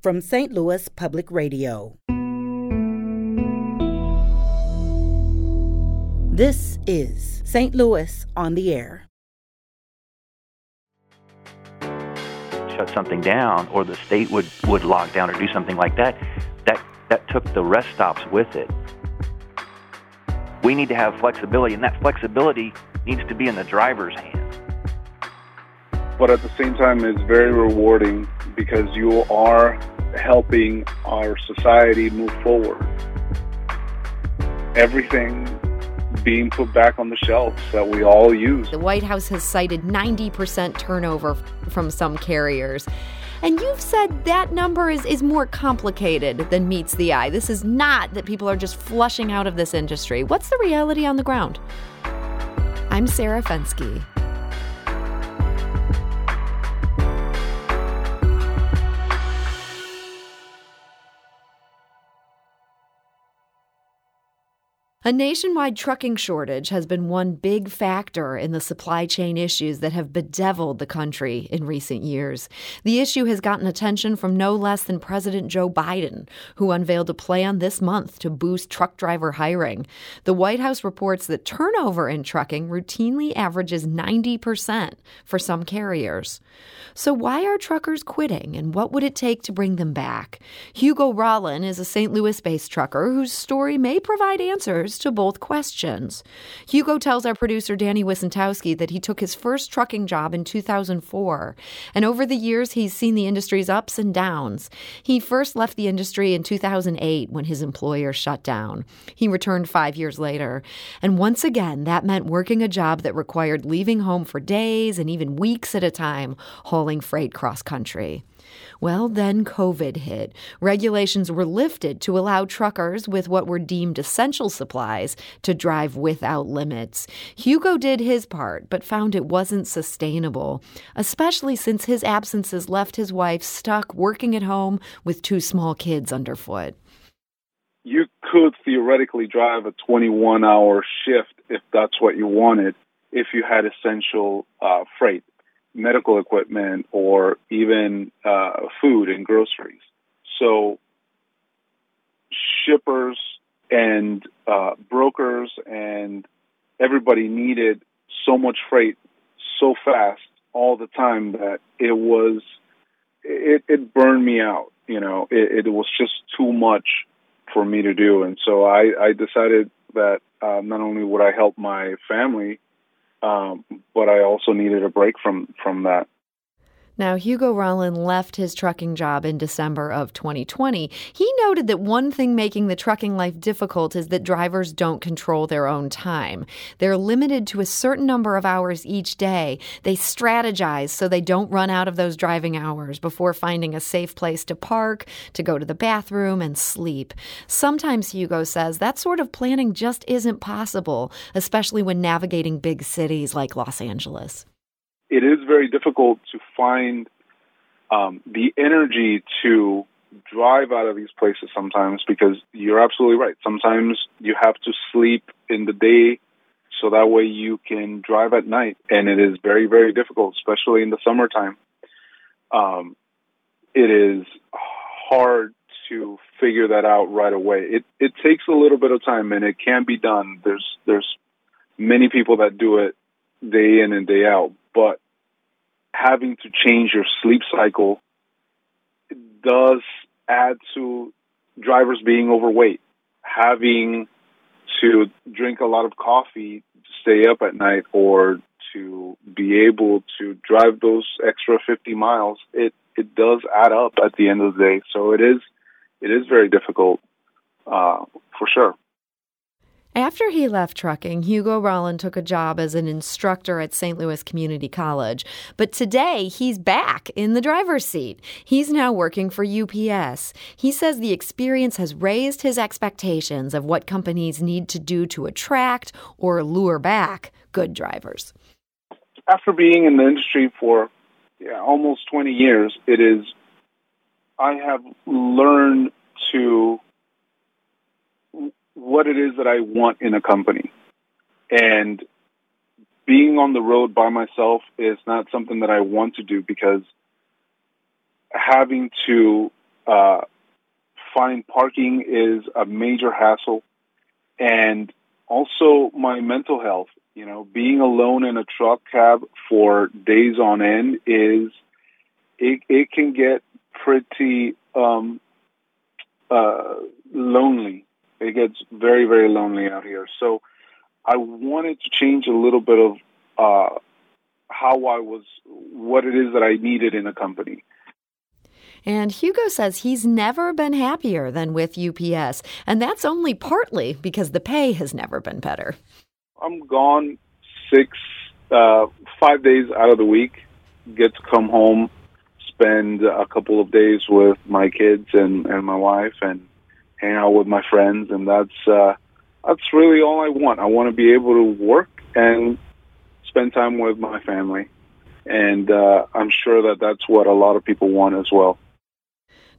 from St. Louis Public Radio. This is St. Louis on the Air. Shut something down, or the state would, would lock down or do something like that, that, that took the rest stops with it. We need to have flexibility, and that flexibility needs to be in the driver's hands. But at the same time, it's very rewarding because you are helping our society move forward. Everything being put back on the shelves that we all use. The White House has cited 90% turnover from some carriers. And you've said that number is, is more complicated than meets the eye. This is not that people are just flushing out of this industry. What's the reality on the ground? I'm Sarah Fenske. A nationwide trucking shortage has been one big factor in the supply chain issues that have bedeviled the country in recent years. The issue has gotten attention from no less than President Joe Biden, who unveiled a plan this month to boost truck driver hiring. The White House reports that turnover in trucking routinely averages 90% for some carriers. So, why are truckers quitting, and what would it take to bring them back? Hugo Rollin is a St. Louis based trucker whose story may provide answers to both questions. Hugo tells our producer Danny Wicentowski that he took his first trucking job in 2004, and over the years he's seen the industry's ups and downs. He first left the industry in 2008 when his employer shut down. He returned five years later, and once again that meant working a job that required leaving home for days and even weeks at a time, hauling freight cross country. Well, then COVID hit. Regulations were lifted to allow truckers with what were deemed essential supplies to drive without limits. Hugo did his part, but found it wasn't sustainable, especially since his absences left his wife stuck working at home with two small kids underfoot. You could theoretically drive a 21 hour shift if that's what you wanted, if you had essential uh, freight medical equipment or even uh, food and groceries. So shippers and uh, brokers and everybody needed so much freight so fast all the time that it was it, it burned me out. You know, it, it was just too much for me to do, and so I, I decided that uh, not only would I help my family um, but I also needed a break from from that. Now, Hugo Rollin left his trucking job in December of 2020. He noted that one thing making the trucking life difficult is that drivers don't control their own time. They're limited to a certain number of hours each day. They strategize so they don't run out of those driving hours before finding a safe place to park, to go to the bathroom, and sleep. Sometimes, Hugo says, that sort of planning just isn't possible, especially when navigating big cities like Los Angeles it is very difficult to find um, the energy to drive out of these places sometimes because you're absolutely right. Sometimes you have to sleep in the day so that way you can drive at night, and it is very, very difficult, especially in the summertime. Um, it is hard to figure that out right away. It it takes a little bit of time, and it can be done. There's there's many people that do it day in and day out, but having to change your sleep cycle does add to drivers being overweight, having to drink a lot of coffee to stay up at night or to be able to drive those extra 50 miles, it, it does add up at the end of the day. So it is, it is very difficult, uh, for sure. After he left trucking, Hugo Rollin took a job as an instructor at St. Louis Community College. But today, he's back in the driver's seat. He's now working for UPS. He says the experience has raised his expectations of what companies need to do to attract or lure back good drivers. After being in the industry for yeah, almost 20 years, it is, I have learned to what it is that I want in a company. And being on the road by myself is not something that I want to do because having to uh, find parking is a major hassle, and also my mental health. You know, being alone in a truck cab for days on end is it, it can get pretty um, uh, lonely. It gets very very lonely out here. So I wanted to change a little bit of uh, how I was, what it is that I needed in a company. And Hugo says he's never been happier than with UPS, and that's only partly because the pay has never been better. I'm gone six, uh, five days out of the week, get to come home, spend a couple of days with my kids and, and my wife, and hang out with my friends, and that's uh, that's really all I want. I want to be able to work and spend time with my family, and uh, I'm sure that that's what a lot of people want as well.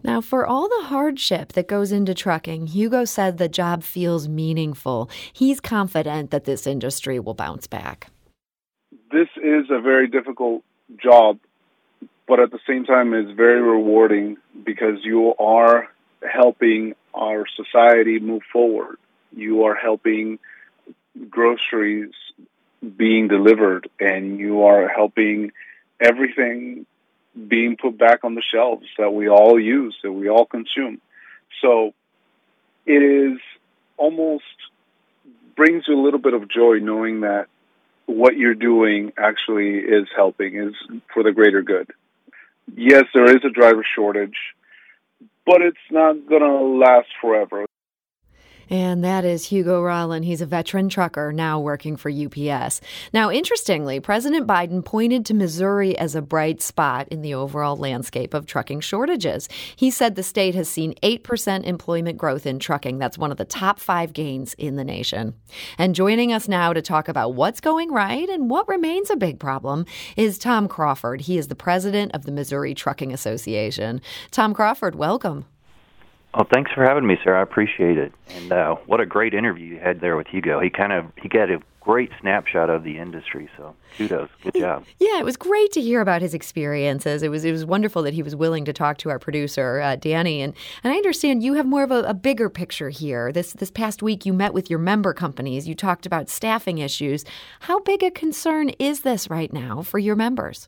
Now, for all the hardship that goes into trucking, Hugo said the job feels meaningful. He's confident that this industry will bounce back. This is a very difficult job, but at the same time, it's very rewarding because you are helping our society move forward. You are helping groceries being delivered, and you are helping everything being put back on the shelves that we all use, that we all consume. So it is almost brings you a little bit of joy knowing that what you're doing actually is helping, is for the greater good. Yes, there is a driver shortage, but it's not going to last forever. And that is Hugo Rollin. He's a veteran trucker now working for UPS. Now, interestingly, President Biden pointed to Missouri as a bright spot in the overall landscape of trucking shortages. He said the state has seen 8% employment growth in trucking. That's one of the top five gains in the nation. And joining us now to talk about what's going right and what remains a big problem is Tom Crawford. He is the president of the Missouri Trucking Association. Tom Crawford, welcome. Well, thanks for having me, sir. I appreciate it. And uh, what a great interview you had there with Hugo. He kind of he got a great snapshot of the industry. So kudos, good job. Yeah, it was great to hear about his experiences. It was it was wonderful that he was willing to talk to our producer uh, Danny. And and I understand you have more of a, a bigger picture here. This this past week you met with your member companies. You talked about staffing issues. How big a concern is this right now for your members?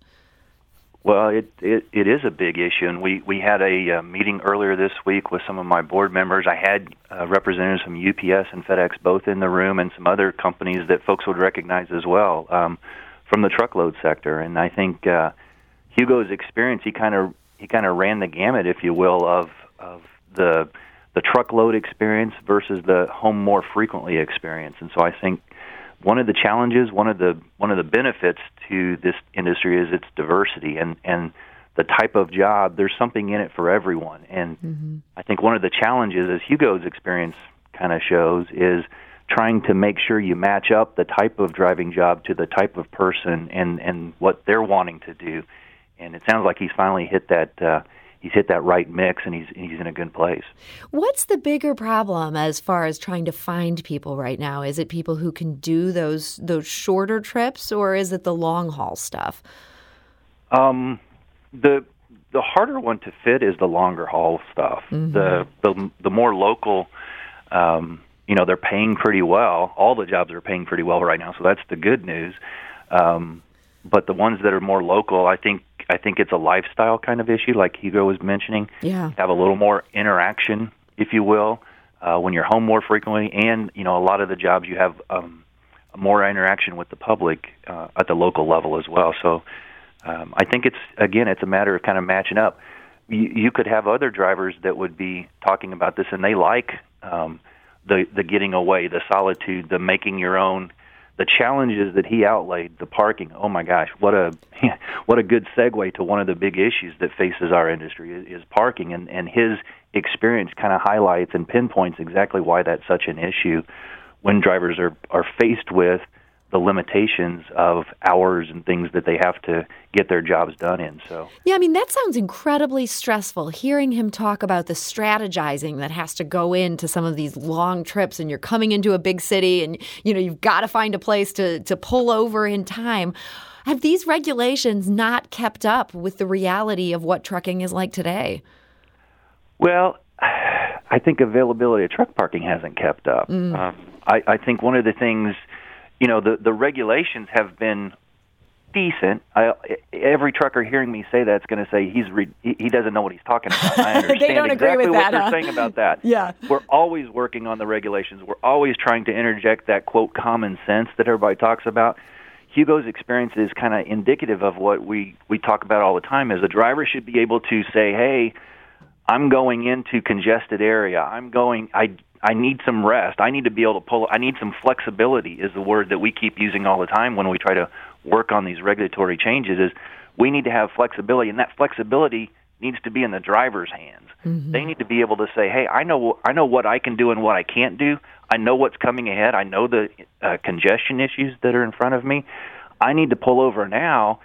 Well, it, it it is a big issue, and we we had a uh, meeting earlier this week with some of my board members. I had uh, representatives from UPS and FedEx both in the room, and some other companies that folks would recognize as well um, from the truckload sector. And I think uh, Hugo's experience, he kind of he kind of ran the gamut, if you will, of of the the truckload experience versus the home more frequently experience. And so I think one of the challenges, one of the one of the benefits to this industry is its diversity and and the type of job. There's something in it for everyone, and mm-hmm. I think one of the challenges, as Hugo's experience kind of shows, is trying to make sure you match up the type of driving job to the type of person and and what they're wanting to do. And it sounds like he's finally hit that. Uh, he's hit that right mix and he's he's in a good place. What's the bigger problem as far as trying to find people right now? Is it people who can do those those shorter trips or is it the long haul stuff? Um the the harder one to fit is the longer haul stuff. Mm-hmm. The the the more local um you know they're paying pretty well. All the jobs are paying pretty well right now, so that's the good news. Um, but the ones that are more local, I think I think it's a lifestyle kind of issue, like Hugo was mentioning. Yeah, have a little more interaction, if you will, uh, when you're home more frequently, and you know a lot of the jobs you have um, more interaction with the public uh, at the local level as well. So um, I think it's again it's a matter of kind of matching up. You, you could have other drivers that would be talking about this, and they like um, the the getting away, the solitude, the making your own the challenges that he outlaid, the parking. Oh my gosh, what a what a good segue to one of the big issues that faces our industry is, is parking, and and his experience kind of highlights and pinpoints exactly why that's such an issue when drivers are are faced with the limitations of hours and things that they have to get their jobs done in. So Yeah, I mean that sounds incredibly stressful hearing him talk about the strategizing that has to go into some of these long trips and you're coming into a big city and you know you've got to find a place to to pull over in time. Have these regulations not kept up with the reality of what trucking is like today? Well, I think availability of truck parking hasn't kept up. Mm. Um, I, I think one of the things, you know, the the regulations have been decent. I, every trucker hearing me say that's going to say he's re, he doesn't know what he's talking about. I understand they don't exactly agree with what that, they're saying about that. yeah, we're always working on the regulations. We're always trying to interject that quote common sense that everybody talks about. Hugo's experience is kind of indicative of what we we talk about all the time. Is a driver should be able to say, "Hey, I'm going into congested area. I'm going. I I need some rest. I need to be able to pull. I need some flexibility. Is the word that we keep using all the time when we try to work on these regulatory changes. Is we need to have flexibility, and that flexibility needs to be in the driver's hands. Mm-hmm. They need to be able to say, "Hey, I know I know what I can do and what I can't do. I know what's coming ahead. I know the uh, congestion issues that are in front of me. I need to pull over now,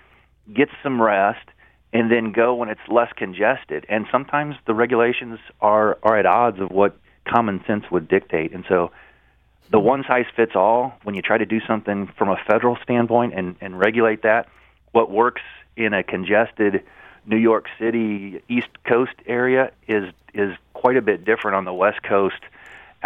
get some rest, and then go when it's less congested. And sometimes the regulations are are at odds of what common sense would dictate. And so the mm-hmm. one size fits all when you try to do something from a federal standpoint and, and regulate that, what works in a congested New York City East Coast area is is quite a bit different on the West Coast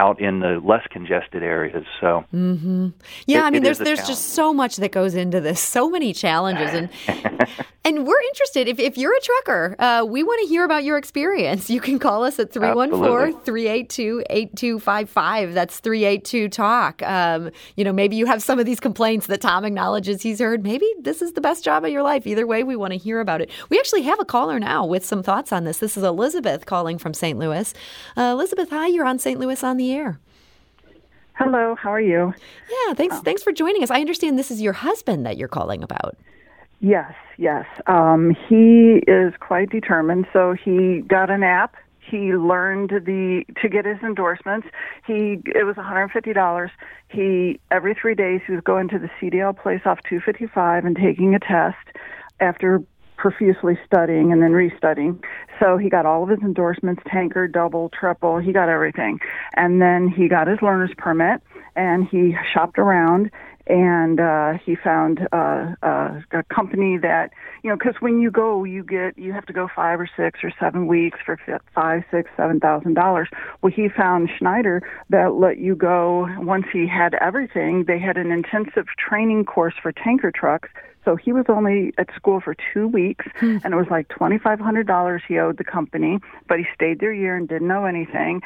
out in the less congested areas. So, mm-hmm. yeah, it, I mean, there's there's challenge. just so much that goes into this, so many challenges, and and we're interested. If if you're a trucker, uh, we want to hear about your experience. You can call us at 314-382-8255. That's 382 talk. Um, you know, maybe you have some of these complaints that Tom acknowledges he's heard. Maybe this is the best job of your life. Either way, we want to hear about it. We actually have a caller now with some thoughts on this. This is Elizabeth calling from St. Louis. Uh, Elizabeth, hi. You're on St. Louis on the air. Hello, how are you? Yeah, thanks. Oh. Thanks for joining us. I understand this is your husband that you're calling about. Yes, yes. Um, he is quite determined. So he got an app. He learned the to get his endorsements. He it was $150. He every three days he was going to the CDL place off 255 and taking a test after profusely studying and then restudying. So he got all of his endorsements, tanker, double, triple, he got everything. And then he got his learner's permit and he shopped around and uh, he found uh, uh, a company that you know because when you go you get you have to go five or six or seven weeks for five six seven thousand dollars well he found schneider that let you go once he had everything they had an intensive training course for tanker trucks so he was only at school for two weeks, hmm. and it was like twenty five hundred dollars he owed the company. But he stayed there a year and didn't know anything,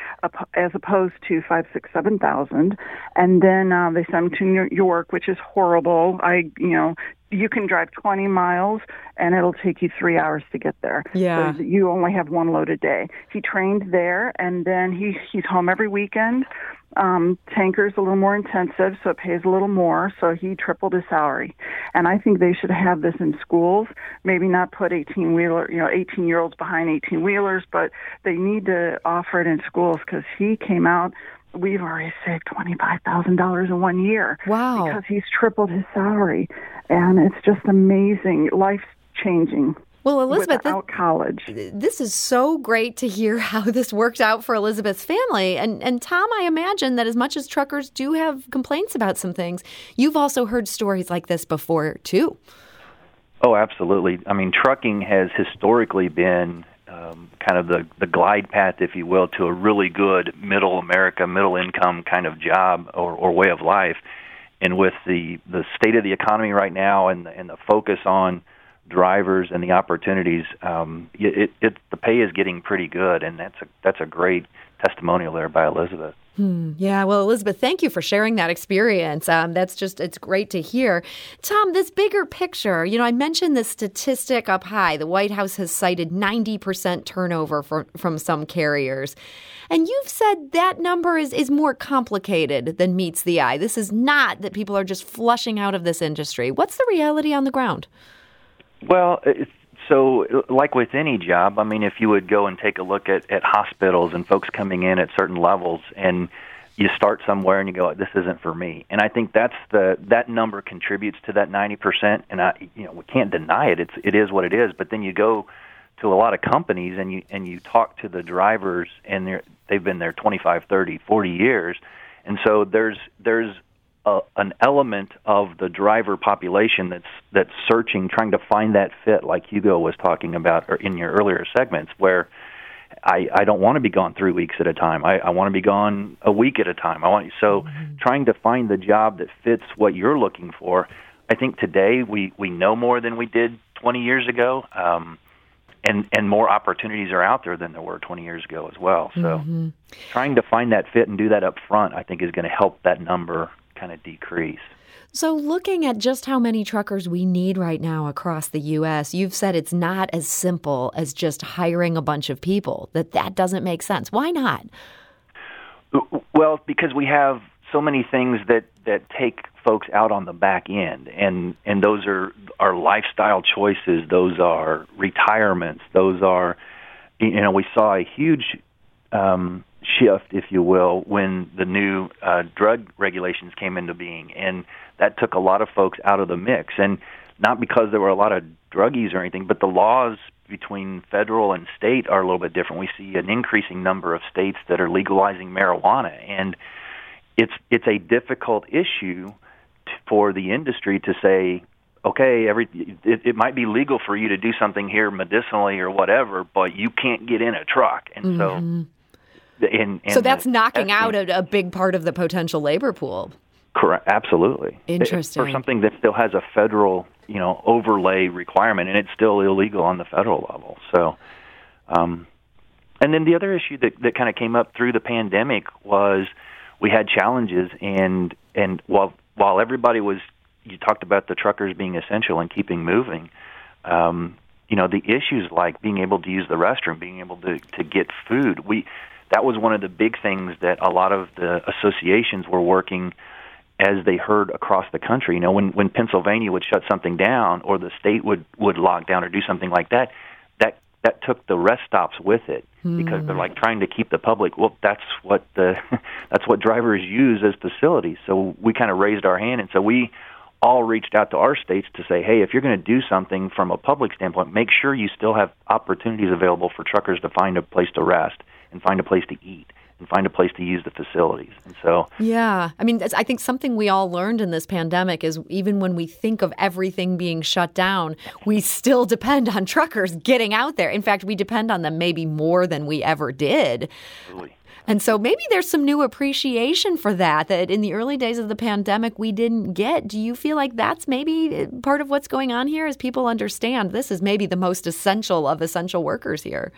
as opposed to five, six, seven thousand. And then uh, they sent him to New York, which is horrible. I, you know, you can drive 20 miles and it'll take you three hours to get there. Yeah. So you only have one load a day. He trained there and then he he's home every weekend. Um, tanker's a little more intensive, so it pays a little more. So he tripled his salary, and I think they should have this in schools. Maybe not put 18 wheeler, you know, 18 year olds behind 18 wheelers, but they need to offer it in schools because he came out we've already saved twenty five thousand dollars in one year. Wow! Because he's tripled his salary, and it's just amazing, life changing. Well, Elizabeth, without this, college. This is so great to hear how this worked out for Elizabeth's family. And and Tom, I imagine that as much as truckers do have complaints about some things, you've also heard stories like this before too. Oh, absolutely. I mean, trucking has historically been um, kind of the the glide path, if you will, to a really good middle America, middle income kind of job or, or way of life. And with the the state of the economy right now, and and the focus on drivers and the opportunities, um, it, it the pay is getting pretty good, and that's a that's a great testimonial there by Elizabeth. Hmm. Yeah, well, Elizabeth, thank you for sharing that experience. Um, that's just, it's great to hear. Tom, this bigger picture, you know, I mentioned the statistic up high. The White House has cited 90% turnover for, from some carriers. And you've said that number is, is more complicated than meets the eye. This is not that people are just flushing out of this industry. What's the reality on the ground? Well, so like with any job, I mean, if you would go and take a look at, at hospitals and folks coming in at certain levels and you start somewhere and you go, this isn't for me. And I think that's the, that number contributes to that 90%. And I, you know, we can't deny it. It's, it is what it is. But then you go to a lot of companies and you, and you talk to the drivers and they're, they've been there 25, 30, 40 years. And so there's, there's a, an element of the driver population that's that's searching, trying to find that fit, like Hugo was talking about or in your earlier segments, where I, I don't want to be gone three weeks at a time. I, I want to be gone a week at a time. I want so mm-hmm. trying to find the job that fits what you're looking for. I think today we we know more than we did 20 years ago, um, and and more opportunities are out there than there were 20 years ago as well. So mm-hmm. trying to find that fit and do that up front, I think, is going to help that number kind of decrease. So, looking at just how many truckers we need right now across the U.S., you've said it's not as simple as just hiring a bunch of people. That that doesn't make sense. Why not? Well, because we have so many things that that take folks out on the back end, and and those are are lifestyle choices. Those are retirements. Those are, you know, we saw a huge um, shift, if you will, when the new uh, drug regulations came into being, and that took a lot of folks out of the mix. And not because there were a lot of druggies or anything, but the laws between federal and state are a little bit different. We see an increasing number of states that are legalizing marijuana, and it's it's a difficult issue t- for the industry to say, okay, every it, it might be legal for you to do something here medicinally or whatever, but you can't get in a truck, and mm-hmm. so. And, and so that's the, knocking out a, a big part of the potential labor pool. Correct. Absolutely. Interesting. For something that still has a federal, you know, overlay requirement, and it's still illegal on the federal level. So, um, and then the other issue that that kind of came up through the pandemic was we had challenges, and and while while everybody was, you talked about the truckers being essential and keeping moving. Um, you know, the issues like being able to use the restroom, being able to to get food. We that was one of the big things that a lot of the associations were working as they heard across the country. You know, when when Pennsylvania would shut something down or the state would would lock down or do something like that, that that took the rest stops with it because mm. they're like trying to keep the public. Well, that's what the that's what drivers use as facilities. So we kind of raised our hand, and so we all reached out to our states to say, hey, if you're going to do something from a public standpoint, make sure you still have opportunities available for truckers to find a place to rest and find a place to eat and find a place to use the facilities. And so, yeah, I mean, I think something we all learned in this pandemic is even when we think of everything being shut down, we still depend on truckers getting out there. In fact, we depend on them maybe more than we ever did. Absolutely. And so maybe there's some new appreciation for that that in the early days of the pandemic we didn't get. Do you feel like that's maybe uh, part of what's going on here as people understand this is maybe the most essential of essential workers here?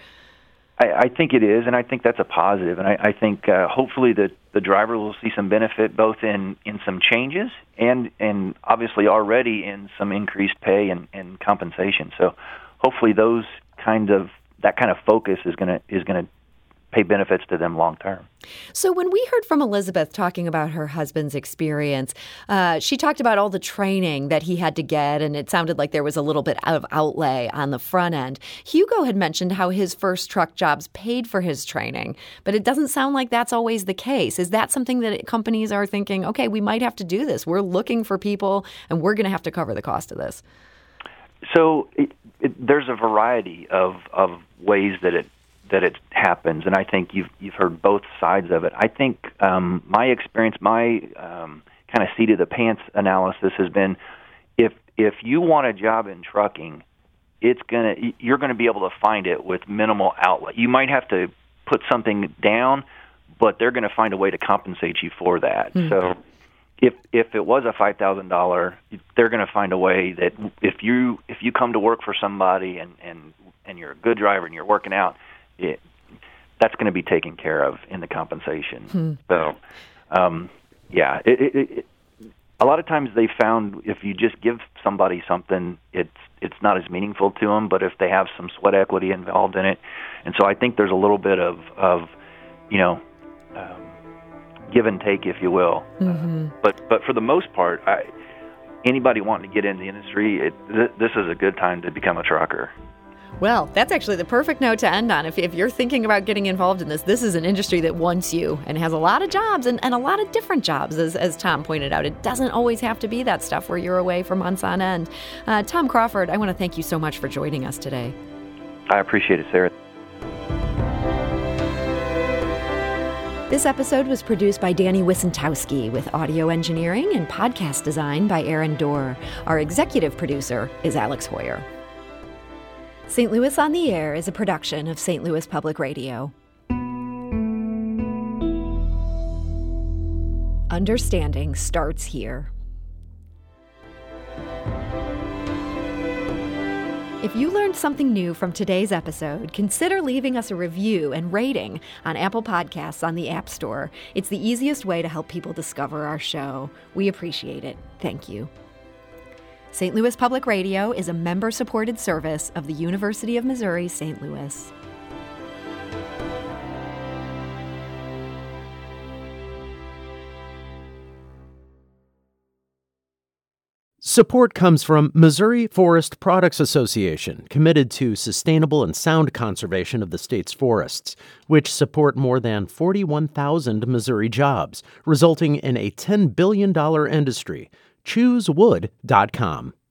I, I think it is, and I think that's a positive. And I, I think uh, hopefully the the driver will see some benefit both in in some changes and and obviously already in some increased pay and, and compensation. So hopefully those kind of that kind of focus is gonna is gonna pay benefits to them long term. So, when we heard from Elizabeth talking about her husband's experience, uh, she talked about all the training that he had to get, and it sounded like there was a little bit of outlay on the front end. Hugo had mentioned how his first truck jobs paid for his training, but it doesn't sound like that's always the case. Is that something that companies are thinking, okay, we might have to do this? We're looking for people, and we're going to have to cover the cost of this? So, it, it, there's a variety of, of ways that it that it happens, and I think you've you've heard both sides of it. I think um, my experience, my um, kind of seat of the pants analysis has been if if you want a job in trucking, it's gonna you're gonna be able to find it with minimal outlet. You might have to put something down, but they're going to find a way to compensate you for that. Mm-hmm. So if if it was a five thousand dollar, they're going to find a way that if you if you come to work for somebody and and and you're a good driver and you're working out, it, that's going to be taken care of in the compensation. Hmm. So, um, yeah, it, it, it, a lot of times they found if you just give somebody something, it's it's not as meaningful to them. But if they have some sweat equity involved in it, and so I think there's a little bit of of you know um, give and take, if you will. Mm-hmm. Uh, but but for the most part, I, anybody wanting to get in the industry, it, th- this is a good time to become a trucker. Well, that's actually the perfect note to end on. If, if you're thinking about getting involved in this, this is an industry that wants you and has a lot of jobs and, and a lot of different jobs, as, as Tom pointed out. It doesn't always have to be that stuff where you're away for months on end. Uh, Tom Crawford, I want to thank you so much for joining us today. I appreciate it, Sarah. This episode was produced by Danny Wicentowski with audio engineering and podcast design by Aaron Doerr. Our executive producer is Alex Heuer. St. Louis on the Air is a production of St. Louis Public Radio. Understanding starts here. If you learned something new from today's episode, consider leaving us a review and rating on Apple Podcasts on the App Store. It's the easiest way to help people discover our show. We appreciate it. Thank you. St. Louis Public Radio is a member supported service of the University of Missouri St. Louis. Support comes from Missouri Forest Products Association, committed to sustainable and sound conservation of the state's forests, which support more than 41,000 Missouri jobs, resulting in a $10 billion industry. ChooseWood.com.